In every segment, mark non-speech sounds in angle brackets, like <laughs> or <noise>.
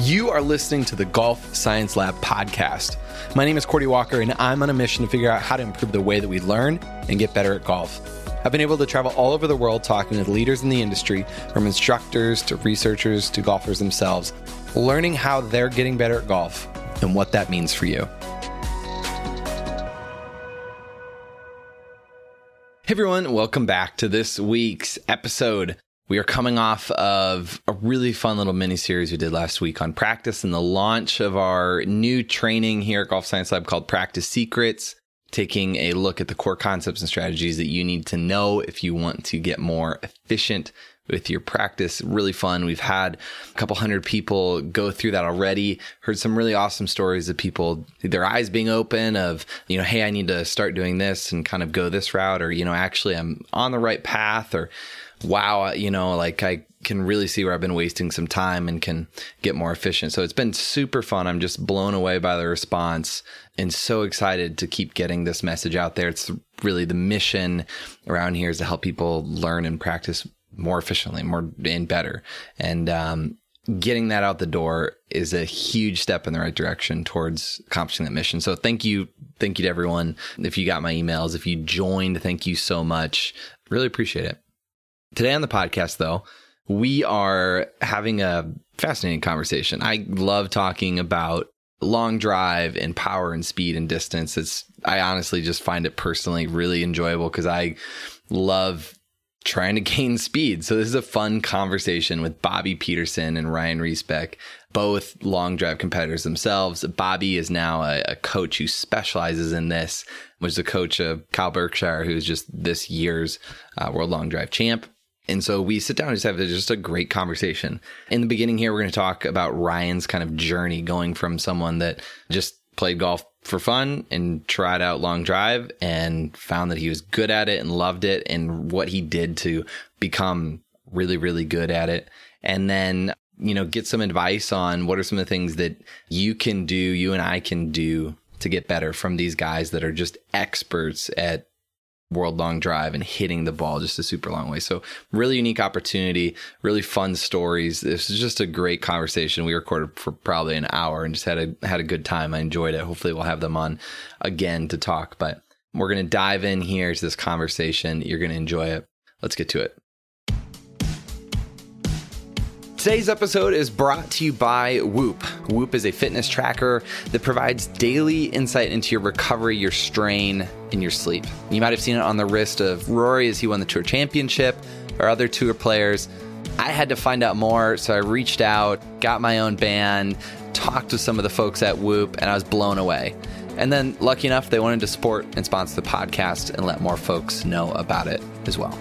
You are listening to the Golf Science Lab podcast. My name is Cordie Walker, and I'm on a mission to figure out how to improve the way that we learn and get better at golf. I've been able to travel all over the world talking with leaders in the industry, from instructors to researchers to golfers themselves, learning how they're getting better at golf and what that means for you. Hey everyone, welcome back to this week's episode. We are coming off of a really fun little mini series we did last week on practice and the launch of our new training here at Golf Science Lab called Practice Secrets, taking a look at the core concepts and strategies that you need to know if you want to get more efficient with your practice. Really fun. We've had a couple hundred people go through that already. Heard some really awesome stories of people, their eyes being open of, you know, hey, I need to start doing this and kind of go this route, or, you know, actually I'm on the right path, or wow, you know, like I can really see where I've been wasting some time and can get more efficient. So it's been super fun. I'm just blown away by the response and so excited to keep getting this message out there. It's really the mission around here is to help people learn and practice more efficiently, more and better. And um, getting that out the door is a huge step in the right direction towards accomplishing that mission. So thank you. Thank you to everyone. If you got my emails, if you joined, thank you so much. Really appreciate it. Today on the podcast, though, we are having a fascinating conversation. I love talking about long drive and power and speed and distance. It's I honestly just find it personally really enjoyable because I love trying to <laughs> gain speed. So this is a fun conversation with Bobby Peterson and Ryan Reisbeck, both long drive competitors themselves. Bobby is now a, a, coach who specializes in this, was the coach of Kyle Berkshire, who's just this year's uh, world long drive champ. And so we sit down and just have just a great conversation. In the beginning here, we're going to talk about Ryan's kind of journey going from someone that just played golf for fun and tried out long drive and found that he was good at it and loved it and what he did to become really, really good at it. And then, you know, get some advice on what are some of the things that you can do, you and I can do to get better from these guys that are just experts at world long drive and hitting the ball just a super long way. So really unique opportunity, really fun stories. This is just a great conversation. We recorded for probably an hour and just had a had a good time. I enjoyed it. Hopefully we'll have them on again to talk, but we're going to dive in here to this conversation. You're going to enjoy it. Let's get to it. Today's episode is brought to you by Whoop. Whoop is a fitness tracker that provides daily insight into your recovery, your strain, and your sleep. You might have seen it on the wrist of Rory as he won the Tour Championship or other Tour players. I had to find out more, so I reached out, got my own band, talked to some of the folks at Whoop, and I was blown away. And then, lucky enough, they wanted to support and sponsor the podcast and let more folks know about it as well.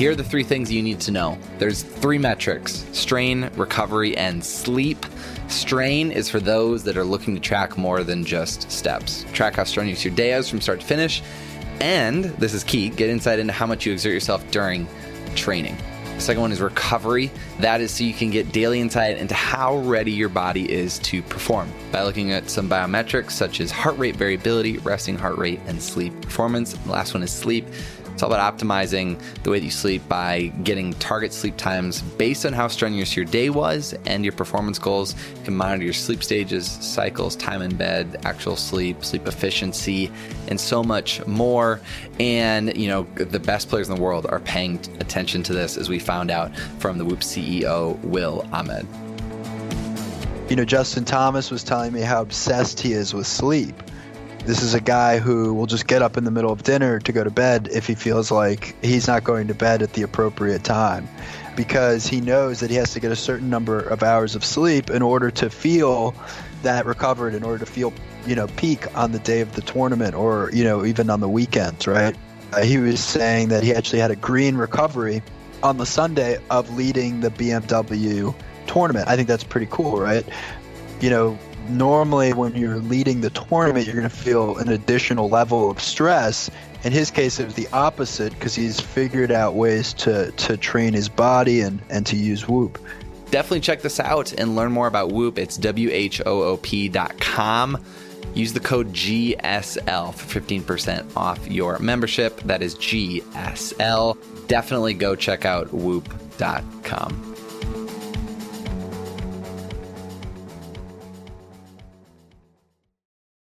Here are the three things you need to know. There's three metrics strain, recovery, and sleep. Strain is for those that are looking to track more than just steps. Track how strenuous your day is from start to finish. And this is key get insight into how much you exert yourself during training. Second one is recovery. That is so you can get daily insight into how ready your body is to perform by looking at some biometrics such as heart rate variability, resting heart rate, and sleep performance. The last one is sleep. It's all about optimizing the way that you sleep by getting target sleep times based on how strenuous your day was and your performance goals. You can monitor your sleep stages, cycles, time in bed, actual sleep, sleep efficiency, and so much more. And, you know, the best players in the world are paying attention to this, as we found out from the Whoop CEO, Will Ahmed. You know, Justin Thomas was telling me how obsessed he is with sleep this is a guy who will just get up in the middle of dinner to go to bed if he feels like he's not going to bed at the appropriate time. Because he knows that he has to get a certain number of hours of sleep in order to feel that recovered in order to feel you know peak on the day of the tournament or you know even on the weekends right? Uh, he was saying that he actually had a green recovery on the sunday of leading the bmw tournament. I think that's pretty cool right? You know normally when you're leading the tournament, you're going to feel an additional level of stress. In his case, it was the opposite because he's figured out ways to, to train his body and, and to use Whoop. Definitely check this out and learn more about Whoop. It's W H O O P dot com. Use the code GSL for 15% off your membership. That is GSL. Definitely go check out whoop.com.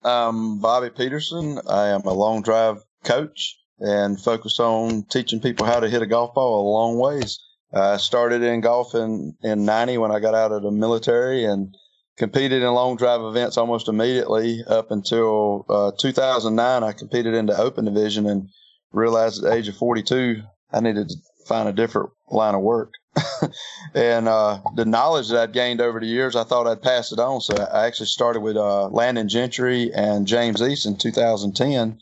I'm Bobby Peterson. I am a long drive coach and focus on teaching people how to hit a golf ball a long ways. I started in golf in, in 90 when I got out of the military and competed in long drive events almost immediately up until uh, 2009. I competed in the open division and realized at the age of 42, I needed to find a different line of work. <laughs> and uh, the knowledge that I'd gained over the years, I thought I'd pass it on. So I actually started with uh, Landon Gentry and James East in 2010,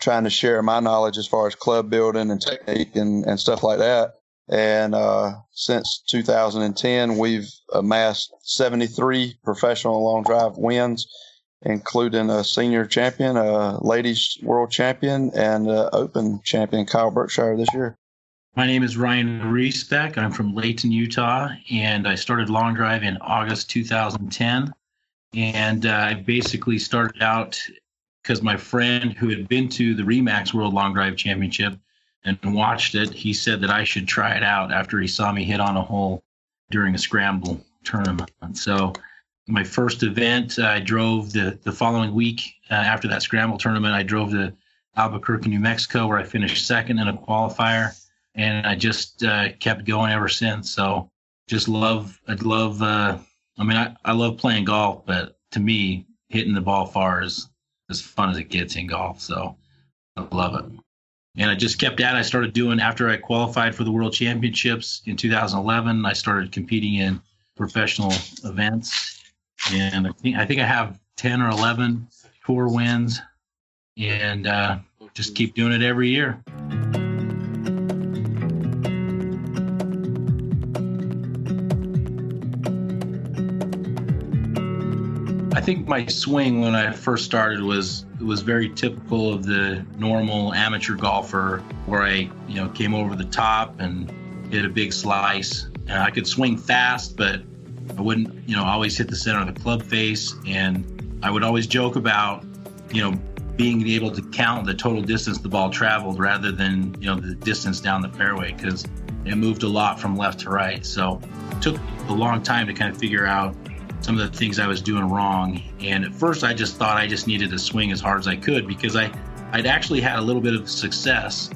trying to share my knowledge as far as club building and technique and, and stuff like that. And uh, since 2010, we've amassed 73 professional long drive wins, including a senior champion, a ladies world champion, and an open champion, Kyle Berkshire, this year. My name is Ryan Reisbeck. I'm from Layton, Utah, and I started long drive in August 2010. And uh, I basically started out because my friend who had been to the Remax World Long Drive Championship and watched it, he said that I should try it out after he saw me hit on a hole during a scramble tournament. So my first event, I drove the, the following week uh, after that scramble tournament. I drove to Albuquerque, New Mexico, where I finished second in a qualifier and I just uh, kept going ever since. So just love, I love, uh, I mean, I, I love playing golf, but to me, hitting the ball far is as fun as it gets in golf. So I love it. And I just kept at it. I started doing after I qualified for the World Championships in 2011. I started competing in professional events, and I think I think I have 10 or 11 tour wins, and uh, just keep doing it every year. Think my swing when I first started was was very typical of the normal amateur golfer, where I you know came over the top and hit a big slice. And I could swing fast, but I wouldn't you know always hit the center of the club face. And I would always joke about you know being able to count the total distance the ball traveled rather than you know the distance down the fairway because it moved a lot from left to right. So it took a long time to kind of figure out some of the things I was doing wrong. And at first, I just thought I just needed to swing as hard as I could because I, I'd actually had a little bit of success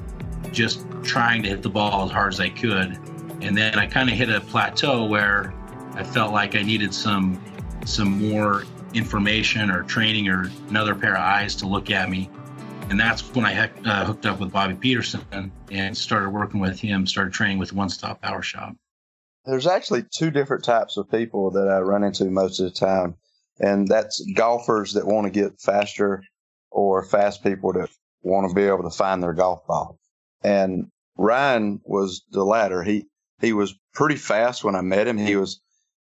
just trying to hit the ball as hard as I could. And then I kind of hit a plateau where I felt like I needed some some more information or training or another pair of eyes to look at me. And that's when I uh, hooked up with Bobby Peterson and started working with him, started training with One Stop Power Shop. There's actually two different types of people that I run into most of the time, and that's golfers that want to get faster or fast people that want to be able to find their golf ball. And Ryan was the latter. He he was pretty fast when I met him. He was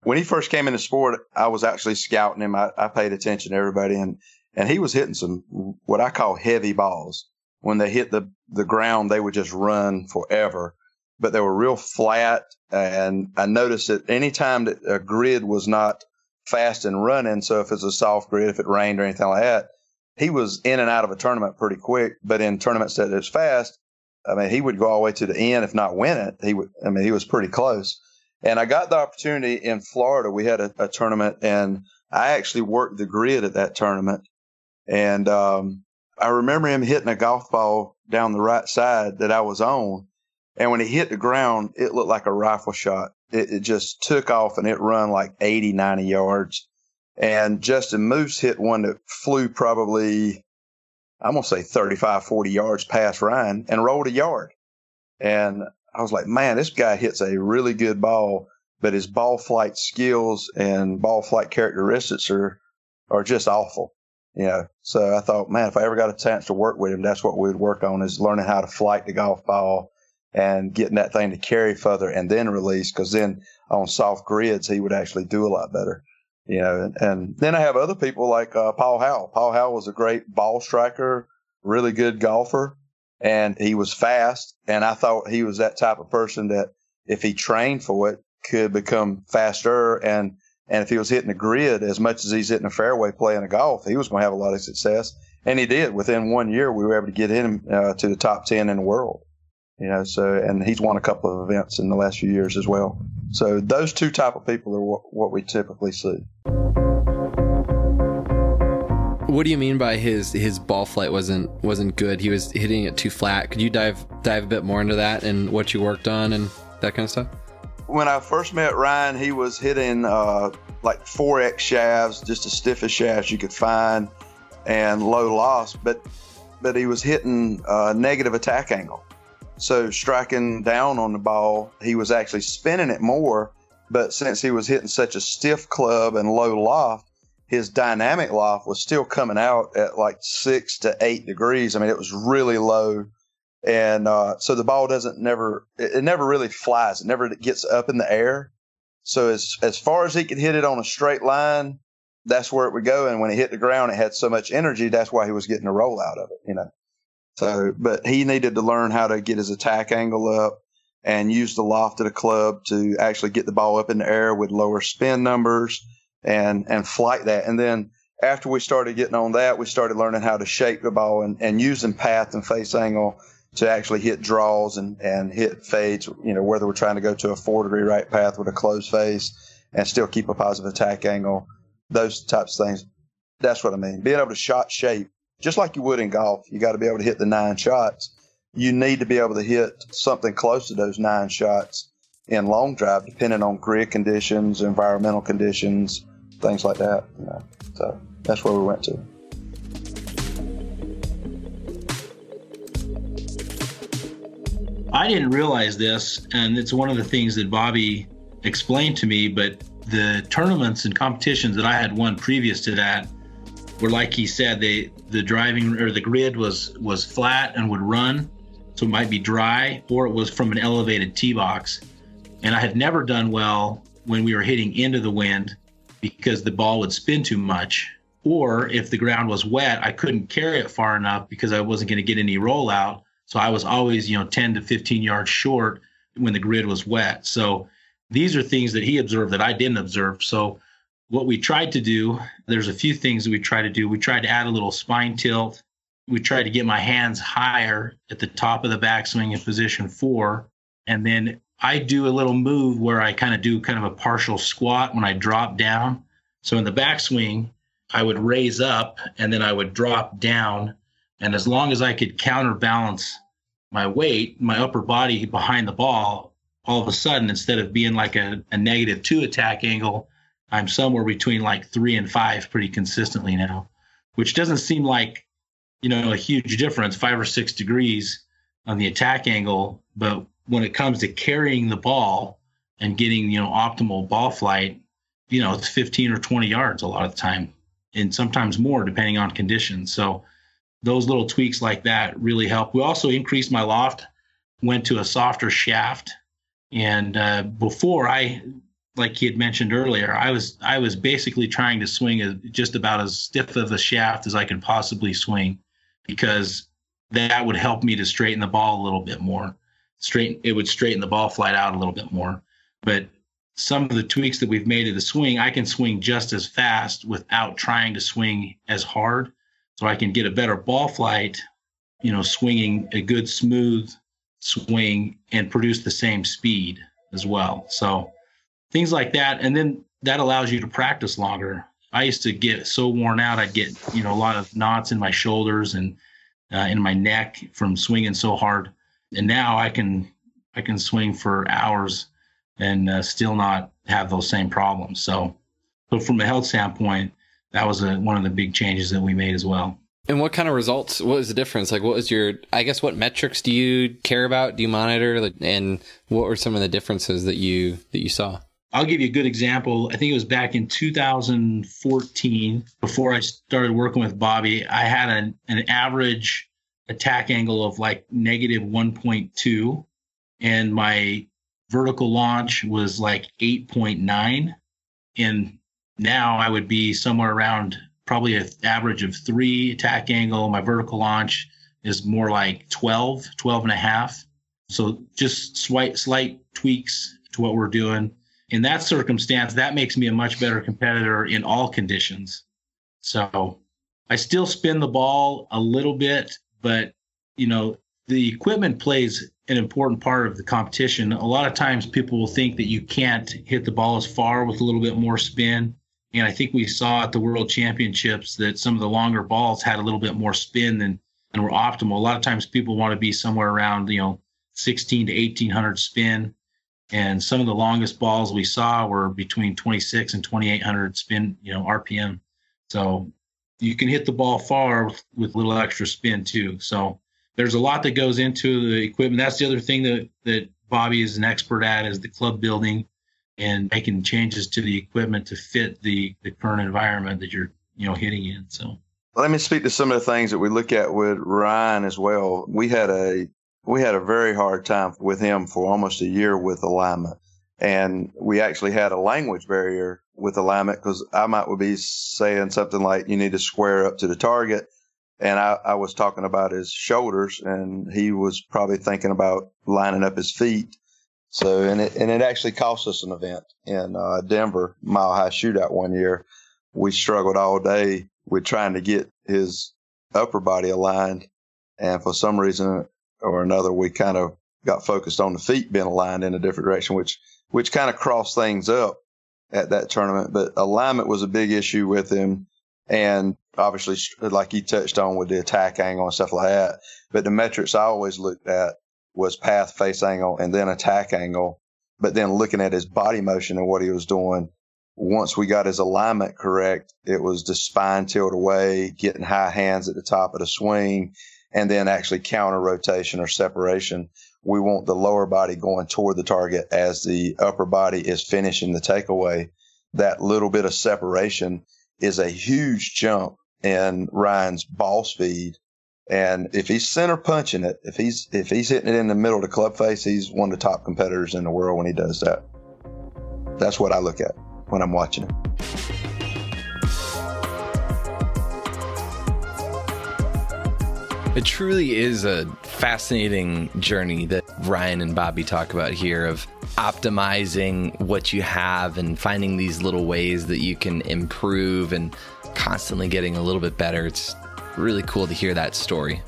when he first came into sport. I was actually scouting him. I, I paid attention to everybody, and and he was hitting some what I call heavy balls. When they hit the the ground, they would just run forever but they were real flat. And I noticed that anytime that a grid was not fast and running, so if it's a soft grid, if it rained or anything like that, he was in and out of a tournament pretty quick. But in tournaments that is fast, I mean, he would go all the way to the end, if not win it. He would, I mean, he was pretty close. And I got the opportunity in Florida. We had a, a tournament, and I actually worked the grid at that tournament. And um, I remember him hitting a golf ball down the right side that I was on, and when it hit the ground, it looked like a rifle shot. It, it just took off and it run like 80, 90 yards. And Justin Moose hit one that flew probably, I'm going to say 35, 40 yards past Ryan and rolled a yard. And I was like, man, this guy hits a really good ball, but his ball flight skills and ball flight characteristics are, are just awful. You know, so I thought, man, if I ever got a chance to work with him, that's what we would work on is learning how to flight the golf ball and getting that thing to carry further and then release. Because then on soft grids, he would actually do a lot better. You know, and, and then I have other people like uh, Paul Howell. Paul Howell was a great ball striker, really good golfer, and he was fast. And I thought he was that type of person that if he trained for it, could become faster. And and if he was hitting the grid as much as he's hitting a fairway playing a golf, he was going to have a lot of success. And he did. Within one year, we were able to get him uh, to the top ten in the world you know so and he's won a couple of events in the last few years as well so those two type of people are what, what we typically see What do you mean by his his ball flight wasn't wasn't good? He was hitting it too flat. Could you dive dive a bit more into that and what you worked on and that kind of stuff? When I first met Ryan, he was hitting uh, like 4x shafts, just the stiffest shafts you could find, and low loft. But but he was hitting uh, negative attack angle. So striking down on the ball, he was actually spinning it more. But since he was hitting such a stiff club and low loft, his dynamic loft was still coming out at like six to eight degrees. I mean, it was really low. And uh, so the ball doesn't never, it, it never really flies. It never gets up in the air. So as, as far as he could hit it on a straight line, that's where it would go. And when it hit the ground, it had so much energy. That's why he was getting a roll out of it, you know. So, but he needed to learn how to get his attack angle up and use the loft of the club to actually get the ball up in the air with lower spin numbers and, and flight that. And then after we started getting on that, we started learning how to shape the ball and, and using path and face angle to actually hit draws and, and hit fades, you know, whether we're trying to go to a four degree right path with a closed face and still keep a positive attack angle, those types of things. That's what I mean. Being able to shot shape, just like you would in golf, you got to be able to hit the nine shots you need to be able to hit something close to those nine shots in long drive, depending on grid conditions, environmental conditions, things like that. You know. So that's where we went to. I didn't realize this, and it's one of the things that Bobby explained to me. But the tournaments and competitions that I had won previous to that were like he said, they the driving or the grid was was flat and would run, so it might be dry or it was from an elevated tee box. And I had never done well when we were hitting into the wind because the ball would spin too much. Or if the ground was wet, I couldn't carry it far enough because I wasn't going to get any rollout. So I was always, you know, 10 to 15 yards short when the grid was wet. So these are things that he observed that I didn't observe. So what we tried to do, there's a few things that we tried to do. We tried to add a little spine tilt we tried to get my hands higher at the top of the backswing in position four. And then I do a little move where I kind of do kind of a partial squat when I drop down. So in the backswing, I would raise up and then I would drop down. And as long as I could counterbalance my weight, my upper body behind the ball, all of a sudden, instead of being like a, a negative two attack angle, I'm somewhere between like three and five pretty consistently now, which doesn't seem like you know, a huge difference, five or six degrees on the attack angle. But when it comes to carrying the ball and getting, you know, optimal ball flight, you know, it's 15 or 20 yards a lot of the time, and sometimes more depending on conditions. So those little tweaks like that really help. We also increased my loft, went to a softer shaft. And uh, before I, like he had mentioned earlier, I was I was basically trying to swing a, just about as stiff of a shaft as I could possibly swing because that would help me to straighten the ball a little bit more. Straighten it would straighten the ball flight out a little bit more. But some of the tweaks that we've made to the swing, I can swing just as fast without trying to swing as hard. So I can get a better ball flight, you know, swinging a good smooth swing and produce the same speed as well. So things like that. And then that allows you to practice longer. I used to get so worn out. I'd get you know a lot of knots in my shoulders and uh, in my neck from swinging so hard. And now I can I can swing for hours and uh, still not have those same problems. So, so from a health standpoint, that was a, one of the big changes that we made as well. And what kind of results? What was the difference? Like, what was your? I guess what metrics do you care about? Do you monitor? And what were some of the differences that you that you saw? I'll give you a good example. I think it was back in 2014, before I started working with Bobby, I had an, an average attack angle of like negative 1.2, and my vertical launch was like 8.9. And now I would be somewhere around probably an average of three attack angle. My vertical launch is more like 12, 12 and a half. So just slight, slight tweaks to what we're doing in that circumstance, that makes me a much better competitor in all conditions. So I still spin the ball a little bit, but you know, the equipment plays an important part of the competition. A lot of times people will think that you can't hit the ball as far with a little bit more spin. And I think we saw at the World Championships that some of the longer balls had a little bit more spin than and were optimal. A lot of times people want to be somewhere around you know 16 to 1800 spin, and some of the longest balls we saw were between 26 and 2800 spin, you know RPM. So you can hit the ball far with, with little extra spin too. So there's a lot that goes into the equipment. That's the other thing that that Bobby is an expert at is the club building and making changes to the equipment to fit the the current environment that you're you know hitting in. So let me speak to some of the things that we look at with Ryan as well. We had a we had a very hard time with him for almost a year with alignment, and we actually had a language barrier with alignment because I might would be saying something like you need to square up to the target, and I, I was talking about his shoulders, and he was probably thinking about lining up his feet. So, and it and it actually cost us an event in uh, Denver, Mile High Shootout one year. We struggled all day with trying to get his upper body aligned, and for some reason or another, we kind of got focused on the feet being aligned in a different direction, which which kind of crossed things up at that tournament. But alignment was a big issue with him and obviously, like you touched on with the attack angle and stuff like that. But the metrics I always looked at was path, face angle, and then attack angle. But then looking at his body motion and what he was doing, once we got his alignment correct, it was the spine tilt away, getting high hands at the top of the swing, and then actually counter rotation or separation. We want the lower body going toward the target as the upper body is finishing the takeaway. That little bit of separation is a huge jump in Ryan's ball speed. And if he's center punching it, if he's if he's hitting it in the middle of the club face, he's one of the top competitors in the world when he does that. That's what I look at when I'm watching it. It truly is a fascinating journey that Ryan and Bobby talk about here of optimizing what you have and finding these little ways that you can improve and constantly getting a little bit better. It's really cool to hear that story.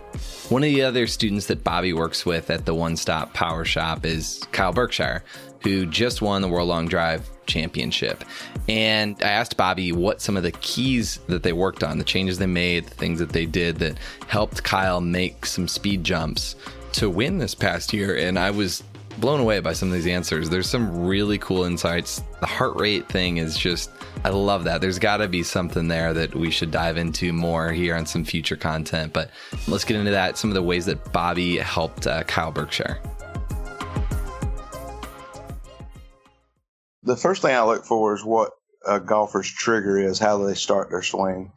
One of the other students that Bobby works with at the One Stop Power Shop is Kyle Berkshire, who just won the World Long Drive Championship. And I asked Bobby what some of the keys that they worked on, the changes they made, the things that they did that helped Kyle make some speed jumps to win this past year. And I was blown away by some of these answers. There's some really cool insights. The heart rate thing is just, I love that. There's got to be something there that we should dive into more here on some future content. But let's get into that. Some of the ways that Bobby helped uh, Kyle Berkshire. The first thing I look for is what a golfer's trigger is, how they start their swing.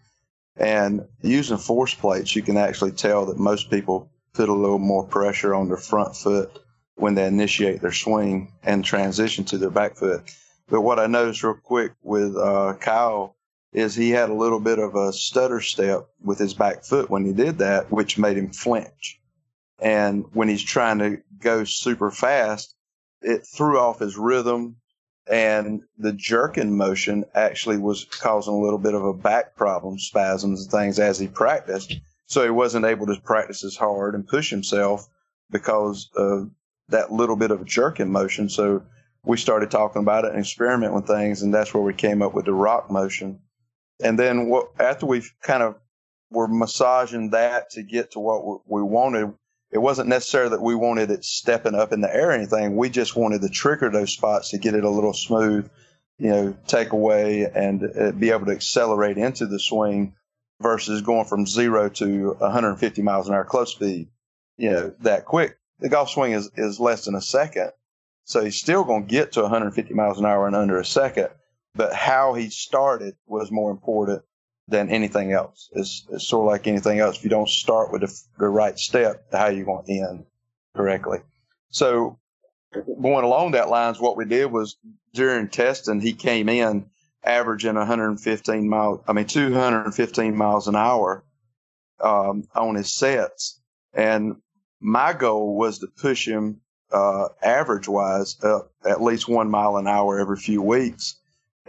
And using force plates, you can actually tell that most people put a little more pressure on their front foot when they initiate their swing and transition to their back foot. But what I noticed real quick with uh, Kyle is he had a little bit of a stutter step with his back foot when he did that, which made him flinch. And when he's trying to go super fast, it threw off his rhythm and the jerking motion actually was causing a little bit of a back problem, spasms and things as he practiced. So he wasn't able to practice as hard and push himself because of that little bit of jerking motion. So we started talking about it and experimenting with things, and that's where we came up with the rock motion. And then what, after we kind of were massaging that to get to what we wanted, it wasn't necessarily that we wanted it stepping up in the air or anything. We just wanted to trigger those spots to get it a little smooth, you know, take away and uh, be able to accelerate into the swing versus going from zero to 150 miles an hour close speed, you know, that quick the golf swing is, is less than a second. So he's still going to get to 150 miles an hour in under a second. But how he started was more important than anything else. It's, it's sort of like anything else. If you don't start with the, the right step, how are you going to end correctly? So going along that lines, what we did was during testing, he came in averaging 115 miles, I mean, 215 miles an hour um, on his sets. And my goal was to push him uh, average wise up at least one mile an hour every few weeks.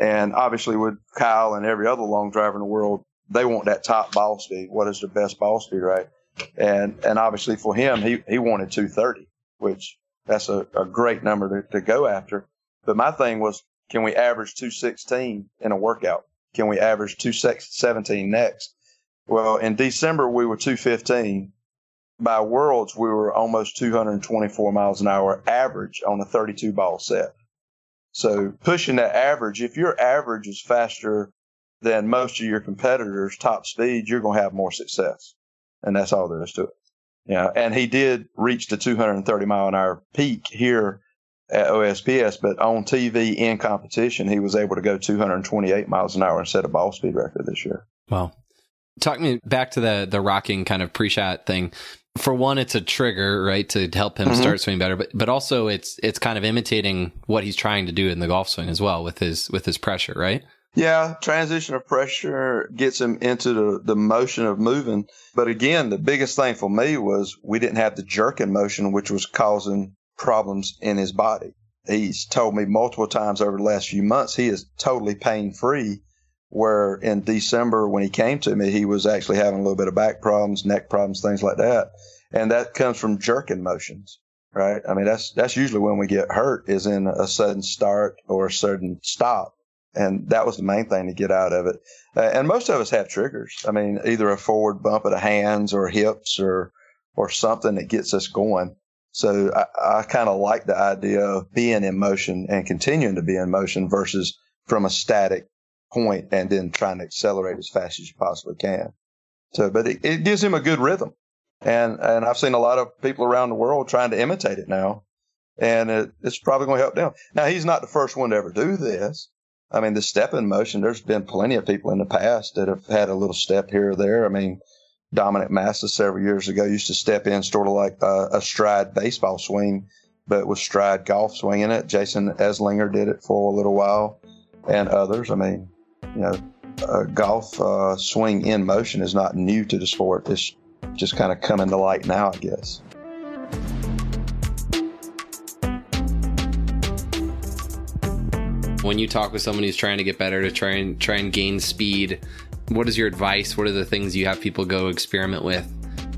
And obviously, with Kyle and every other long driver in the world, they want that top ball speed. What is the best ball speed, right? And and obviously for him, he he wanted 230, which that's a, a great number to, to go after. But my thing was, can we average 216 in a workout? Can we average 217 next? Well, in December, we were 215. By Worlds, we were almost 224 miles an hour average on a 32 ball set. So pushing that average, if your average is faster than most of your competitors' top speed, you're going to have more success. And that's all there is to it. Yeah. And he did reach the 230 mile an hour peak here at OSPS, but on TV in competition, he was able to go 228 miles an hour and set a ball speed record this year. Wow. Talk me back to the the rocking kind of pre-shot thing. For one, it's a trigger, right, to help him mm-hmm. start swinging better, but but also it's it's kind of imitating what he's trying to do in the golf swing as well with his with his pressure, right? Yeah, transition of pressure gets him into the, the motion of moving. But again, the biggest thing for me was we didn't have the jerking motion, which was causing problems in his body. He's told me multiple times over the last few months he is totally pain free. Where in December, when he came to me, he was actually having a little bit of back problems, neck problems, things like that. And that comes from jerking motions, right? I mean, that's, that's usually when we get hurt is in a sudden start or a sudden stop. And that was the main thing to get out of it. Uh, and most of us have triggers. I mean, either a forward bump of the hands or hips or, or something that gets us going. So I, I kind of like the idea of being in motion and continuing to be in motion versus from a static point and then trying to accelerate as fast as you possibly can. So, but it, it gives him a good rhythm. And, and I've seen a lot of people around the world trying to imitate it now. And it, it's probably going to help them. Now, he's not the first one to ever do this. I mean, the step in motion, there's been plenty of people in the past that have had a little step here or there. I mean, Dominic Massa several years ago used to step in sort of like a, a stride baseball swing, but with stride golf swing in it. Jason Eslinger did it for a little while, and others. I mean, you know, a golf uh, swing in motion is not new to the sport. It's just kind of coming to light now, I guess. When you talk with someone who's trying to get better to try and try and gain speed, what is your advice? What are the things you have people go experiment with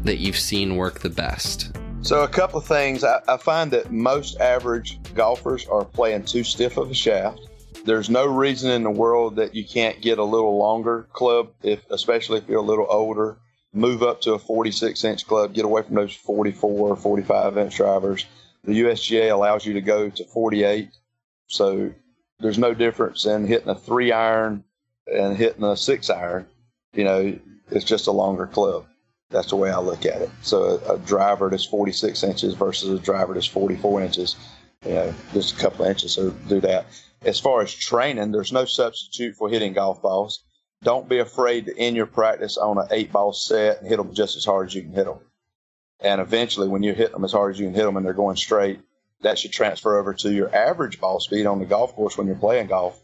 that you've seen work the best? So, a couple of things. I, I find that most average golfers are playing too stiff of a shaft. There's no reason in the world that you can't get a little longer club, if especially if you're a little older. Move up to a 46 inch club, get away from those 44 or 45 inch drivers. The USGA allows you to go to 48. So there's no difference in hitting a three iron and hitting a six iron, you know, it's just a longer club. That's the way I look at it. So a, a driver that's 46 inches versus a driver that's 44 inches, you know, just a couple inches. So do that. As far as training, there's no substitute for hitting golf balls. Don't be afraid to end your practice on an eight ball set and hit them just as hard as you can hit them. And eventually, when you hit them as hard as you can hit them and they're going straight, that should transfer over to your average ball speed on the golf course when you're playing golf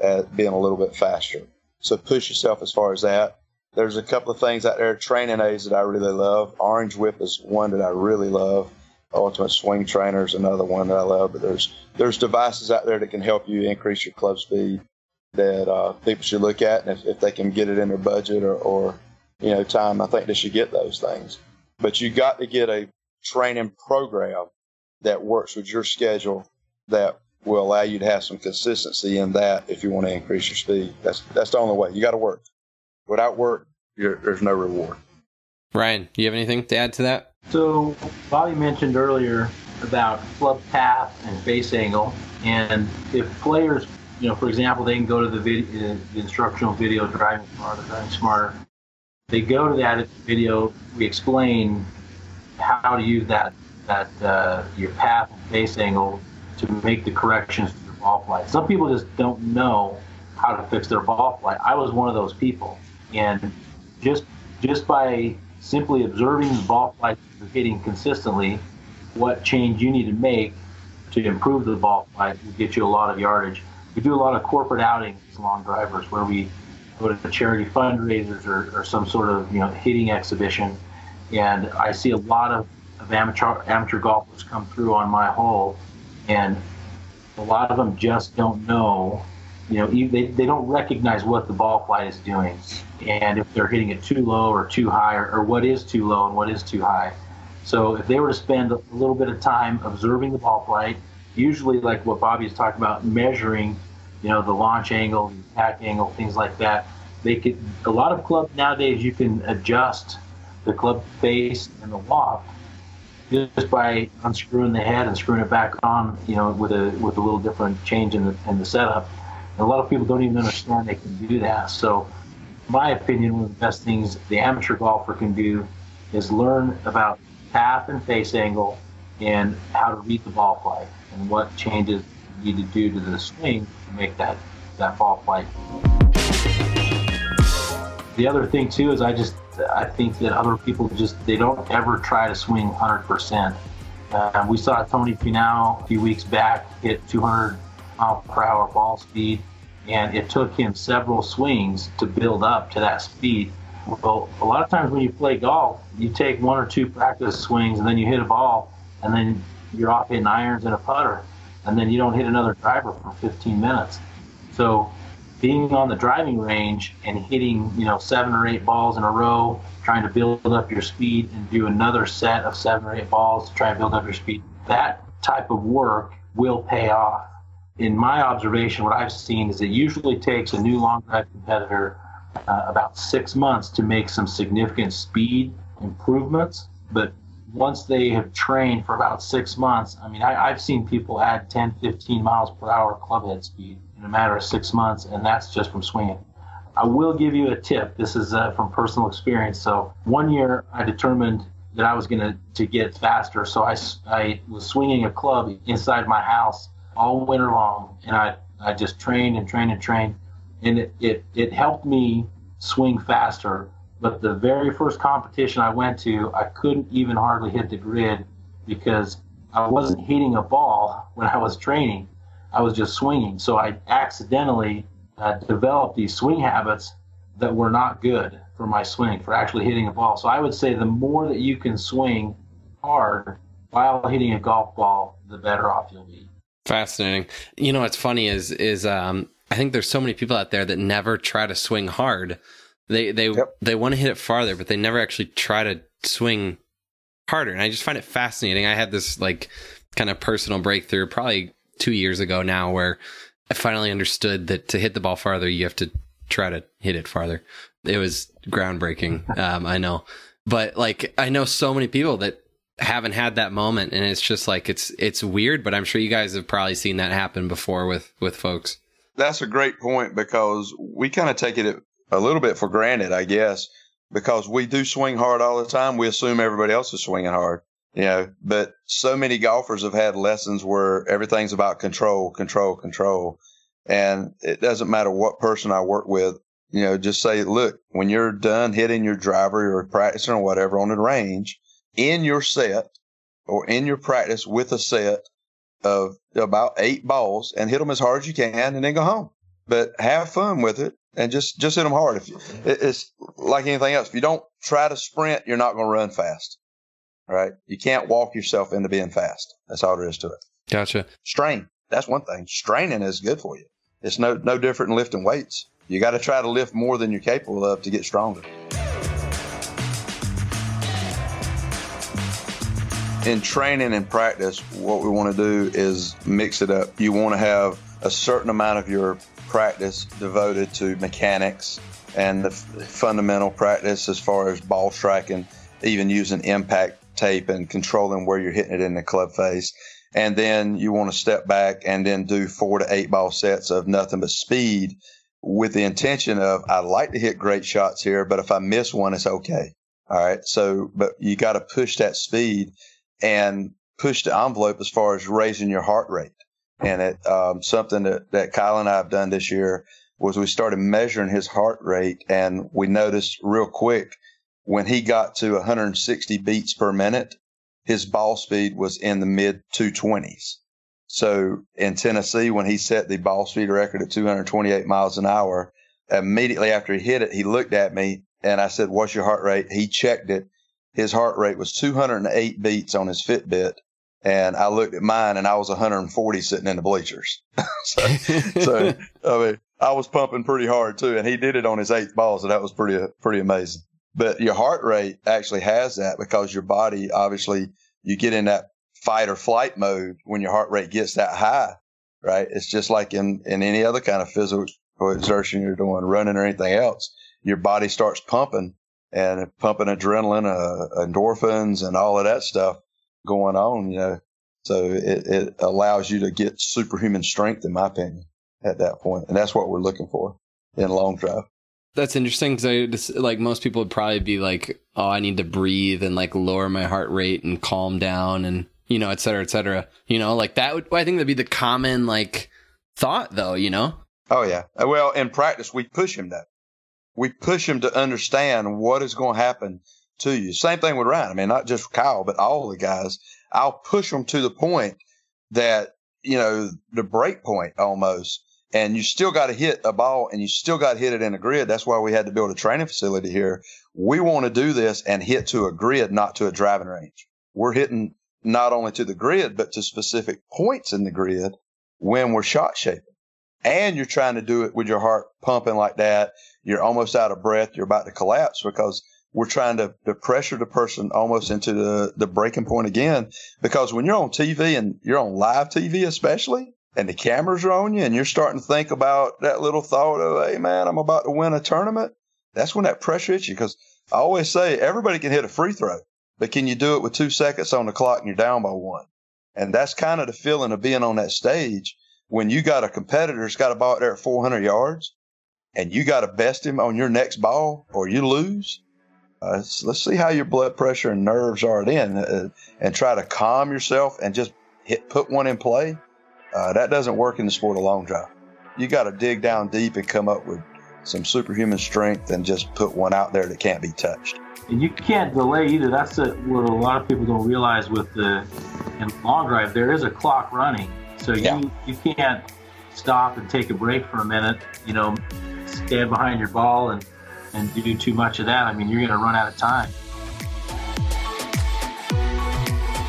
at being a little bit faster. So push yourself as far as that. There's a couple of things out there, training aids that I really love. Orange Whip is one that I really love. Ultimate Swing Trainer is another one that I love. But there's there's devices out there that can help you increase your club speed that uh, people should look at, and if, if they can get it in their budget or, or you know time, I think they should get those things. But you got to get a training program that works with your schedule that will allow you to have some consistency in that if you want to increase your speed. That's that's the only way. You got to work. Without work, there's no reward. Ryan, do you have anything to add to that? So Bobby mentioned earlier about club path and face angle, and if players, you know, for example, they can go to the, video, the instructional video driving smarter, driving smarter. They go to that video. We explain how to use that that uh, your path and face angle to make the corrections to your ball flight. Some people just don't know how to fix their ball flight. I was one of those people, and just just by simply observing the ball flight you're hitting consistently, what change you need to make to improve the ball flight will get you a lot of yardage. We do a lot of corporate outings long drivers where we go to charity fundraisers or, or some sort of you know hitting exhibition, and I see a lot of, of amateur amateur golfers come through on my hole and a lot of them just don't know you know they, they don't recognize what the ball flight is doing and if they're hitting it too low or too high or, or what is too low and what is too high so if they were to spend a little bit of time observing the ball flight usually like what bobby's talking about measuring you know, the launch angle, the attack angle, things like that. They could a lot of clubs nowadays you can adjust the club face and the loft just by unscrewing the head and screwing it back on, you know, with a with a little different change in the in the setup. A lot of people don't even understand they can do that. So, my opinion, one of the best things the amateur golfer can do is learn about path and face angle and how to read the ball flight and what changes you need to do to the swing to make that that ball flight. The other thing too is I just I think that other people just they don't ever try to swing 100%. Uh, we saw Tony Finau a few weeks back hit 200 mile per hour ball speed, and it took him several swings to build up to that speed. Well, a lot of times when you play golf, you take one or two practice swings and then you hit a ball, and then you're off hitting irons and a putter, and then you don't hit another driver for 15 minutes. So being on the driving range and hitting, you know, seven or eight balls in a row, trying to build up your speed and do another set of seven or eight balls to try and build up your speed, that type of work will pay off. In my observation, what I've seen is it usually takes a new long drive competitor uh, about six months to make some significant speed improvements. But once they have trained for about six months, I mean, I, I've seen people add 10, 15 miles per hour clubhead speed in a matter of six months, and that's just from swinging. I will give you a tip. This is uh, from personal experience. So one year I determined that I was going to to get faster. So I, I was swinging a club inside my house all winter long, and I I just trained and trained and trained, and it it, it helped me swing faster. But the very first competition I went to, I couldn't even hardly hit the grid because I wasn't hitting a ball <laughs> when I was training. I was just swinging. So I accidentally uh, developed these swing habits that were not good for my swing, for actually hitting a ball. So I would say the more that you can swing hard while hitting a golf ball, the better off you'll be. Fascinating. You know what's funny is is um, I think there's so many people out there that never try to swing hard. They they yep. they want to hit it farther, but they never actually try to swing harder. And I just find it fascinating. I had this like kind of personal breakthrough probably two years ago now where I finally understood that to hit the ball farther, you have to try to hit it farther. It was groundbreaking. <laughs> Um, I know, but like, I know so many people that haven't had that moment and it's just like, it's, it's weird, but I'm sure you guys have probably seen that happen before with, with folks. That's a great point because we kind of take it a little bit for granted, I guess, because we do swing hard all the time. We assume everybody else is swinging hard you know, but so many golfers have had lessons where everything's about control, control, control. And it doesn't matter what person I work with, you know, just say, look, when you're done hitting your driver or practicing or whatever on the range, in your set or in your practice with a set of about eight balls and hit them as hard as you can and then go home. But have fun with it and just, just hit them hard. If you, it's like anything else. If you don't try to sprint, you're not going to run fast right? You can't walk yourself into being fast. That's all there is to it. Gotcha. Strain. That's one thing. Straining is good for you. It's no no different than lifting weights. You got to try to lift more than you're capable of to get stronger. In training and practice, what we want to do is mix it up. You want to have a certain amount of your practice devoted to mechanics and the fundamental practice as far as ball striking, even using impact tape and controlling where you're hitting it in the club face. And then you want to step back and then do four to eight ball sets of nothing but speed with the intention of, I like to hit great shots here, but if I miss one, it's okay. All right. So, but you got to push that speed and push the envelope as far as raising your heart rate. And it, um, something that, that Kyle and I have done this year was we started measuring his heart rate and we noticed real quick when he got to 160 beats per minute, his ball speed was in the mid 220s. So in Tennessee, when he set the ball speed record at 228 miles an hour, immediately after he hit it, he looked at me and I said, What's your heart rate? He checked it. His heart rate was 208 beats on his Fitbit. And I looked at mine and I was 140 sitting in the bleachers. <laughs> so, so, I mean, I was pumping pretty hard too. And he did it on his eighth ball. So that was pretty, pretty amazing. But your heart rate actually has that because your body, obviously, you get in that fight or flight mode when your heart rate gets that high, right? It's just like in, in any other kind of physical exertion you're doing, running or anything else. Your body starts pumping and pumping adrenaline, uh, endorphins, and all of that stuff going on, you know. So it, it allows you to get superhuman strength, in my opinion, at that point. And that's what we're looking for in long drive. That's interesting because I like most people would probably be like, "Oh, I need to breathe and like lower my heart rate and calm down and you know, et cetera, et cetera." You know, like that would I think that'd be the common like thought, though. You know? Oh yeah. Well, in practice, we push him that. We push him to understand what is going to happen to you. Same thing with Ryan. I mean, not just Kyle, but all the guys. I'll push them to the point that you know the break point almost and you still got to hit a ball and you still got to hit it in a grid. That's why we had to build a training facility here. We want to do this and hit to a grid, not to a driving range. We're hitting not only to the grid, but to specific points in the grid when we're shot shaping. And you're trying to do it with your heart pumping like that. You're almost out of breath. You're about to collapse because we're trying to, to pressure the person almost into the, the breaking point again. Because when you're on TV and you're on live TV, especially, and the cameras are on you and you're starting to think about that little thought of, hey, man, I'm about to win a tournament, that's when that pressure hits you. Because I always say everybody can hit a free throw, but can you do it with two seconds on the clock and you're down by one? And that's kind of the feeling of being on that stage when you got a competitor that's got a ball there at 400 yards and you got to best him on your next ball or you lose. Uh, let's see how your blood pressure and nerves are then uh, and try to calm yourself and just hit, put one in play uh, that doesn't work in the sport of long drive. You got to dig down deep and come up with some superhuman strength and just put one out there that can't be touched. And you can't delay either. That's a, what a lot of people don't realize with the in long drive. There is a clock running, so you yeah. you can't stop and take a break for a minute. You know, stand behind your ball and and do too much of that. I mean, you're going to run out of time.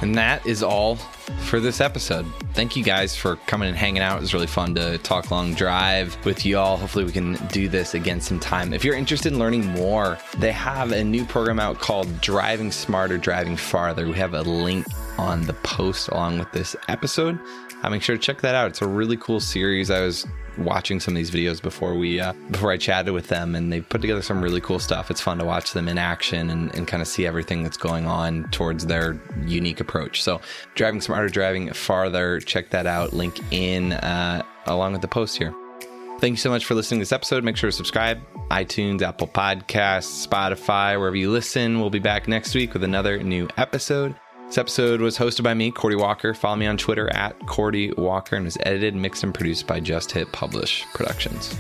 And that is all for this episode. Thank you guys for coming and hanging out. It was really fun to talk long drive with you all. Hopefully, we can do this again sometime. If you're interested in learning more, they have a new program out called Driving Smarter, Driving Farther. We have a link on the post along with this episode. Uh, make sure to check that out. It's a really cool series. I was watching some of these videos before we uh, before I chatted with them, and they put together some really cool stuff. It's fun to watch them in action and, and kind of see everything that's going on towards their unique approach. So, driving smarter, driving farther. Check that out. Link in uh, along with the post here. Thank you so much for listening to this episode. Make sure to subscribe. iTunes, Apple Podcasts, Spotify, wherever you listen. We'll be back next week with another new episode. This episode was hosted by me, Cordie Walker. Follow me on Twitter at Cordie Walker and was edited, mixed, and produced by Just Hit Publish Productions.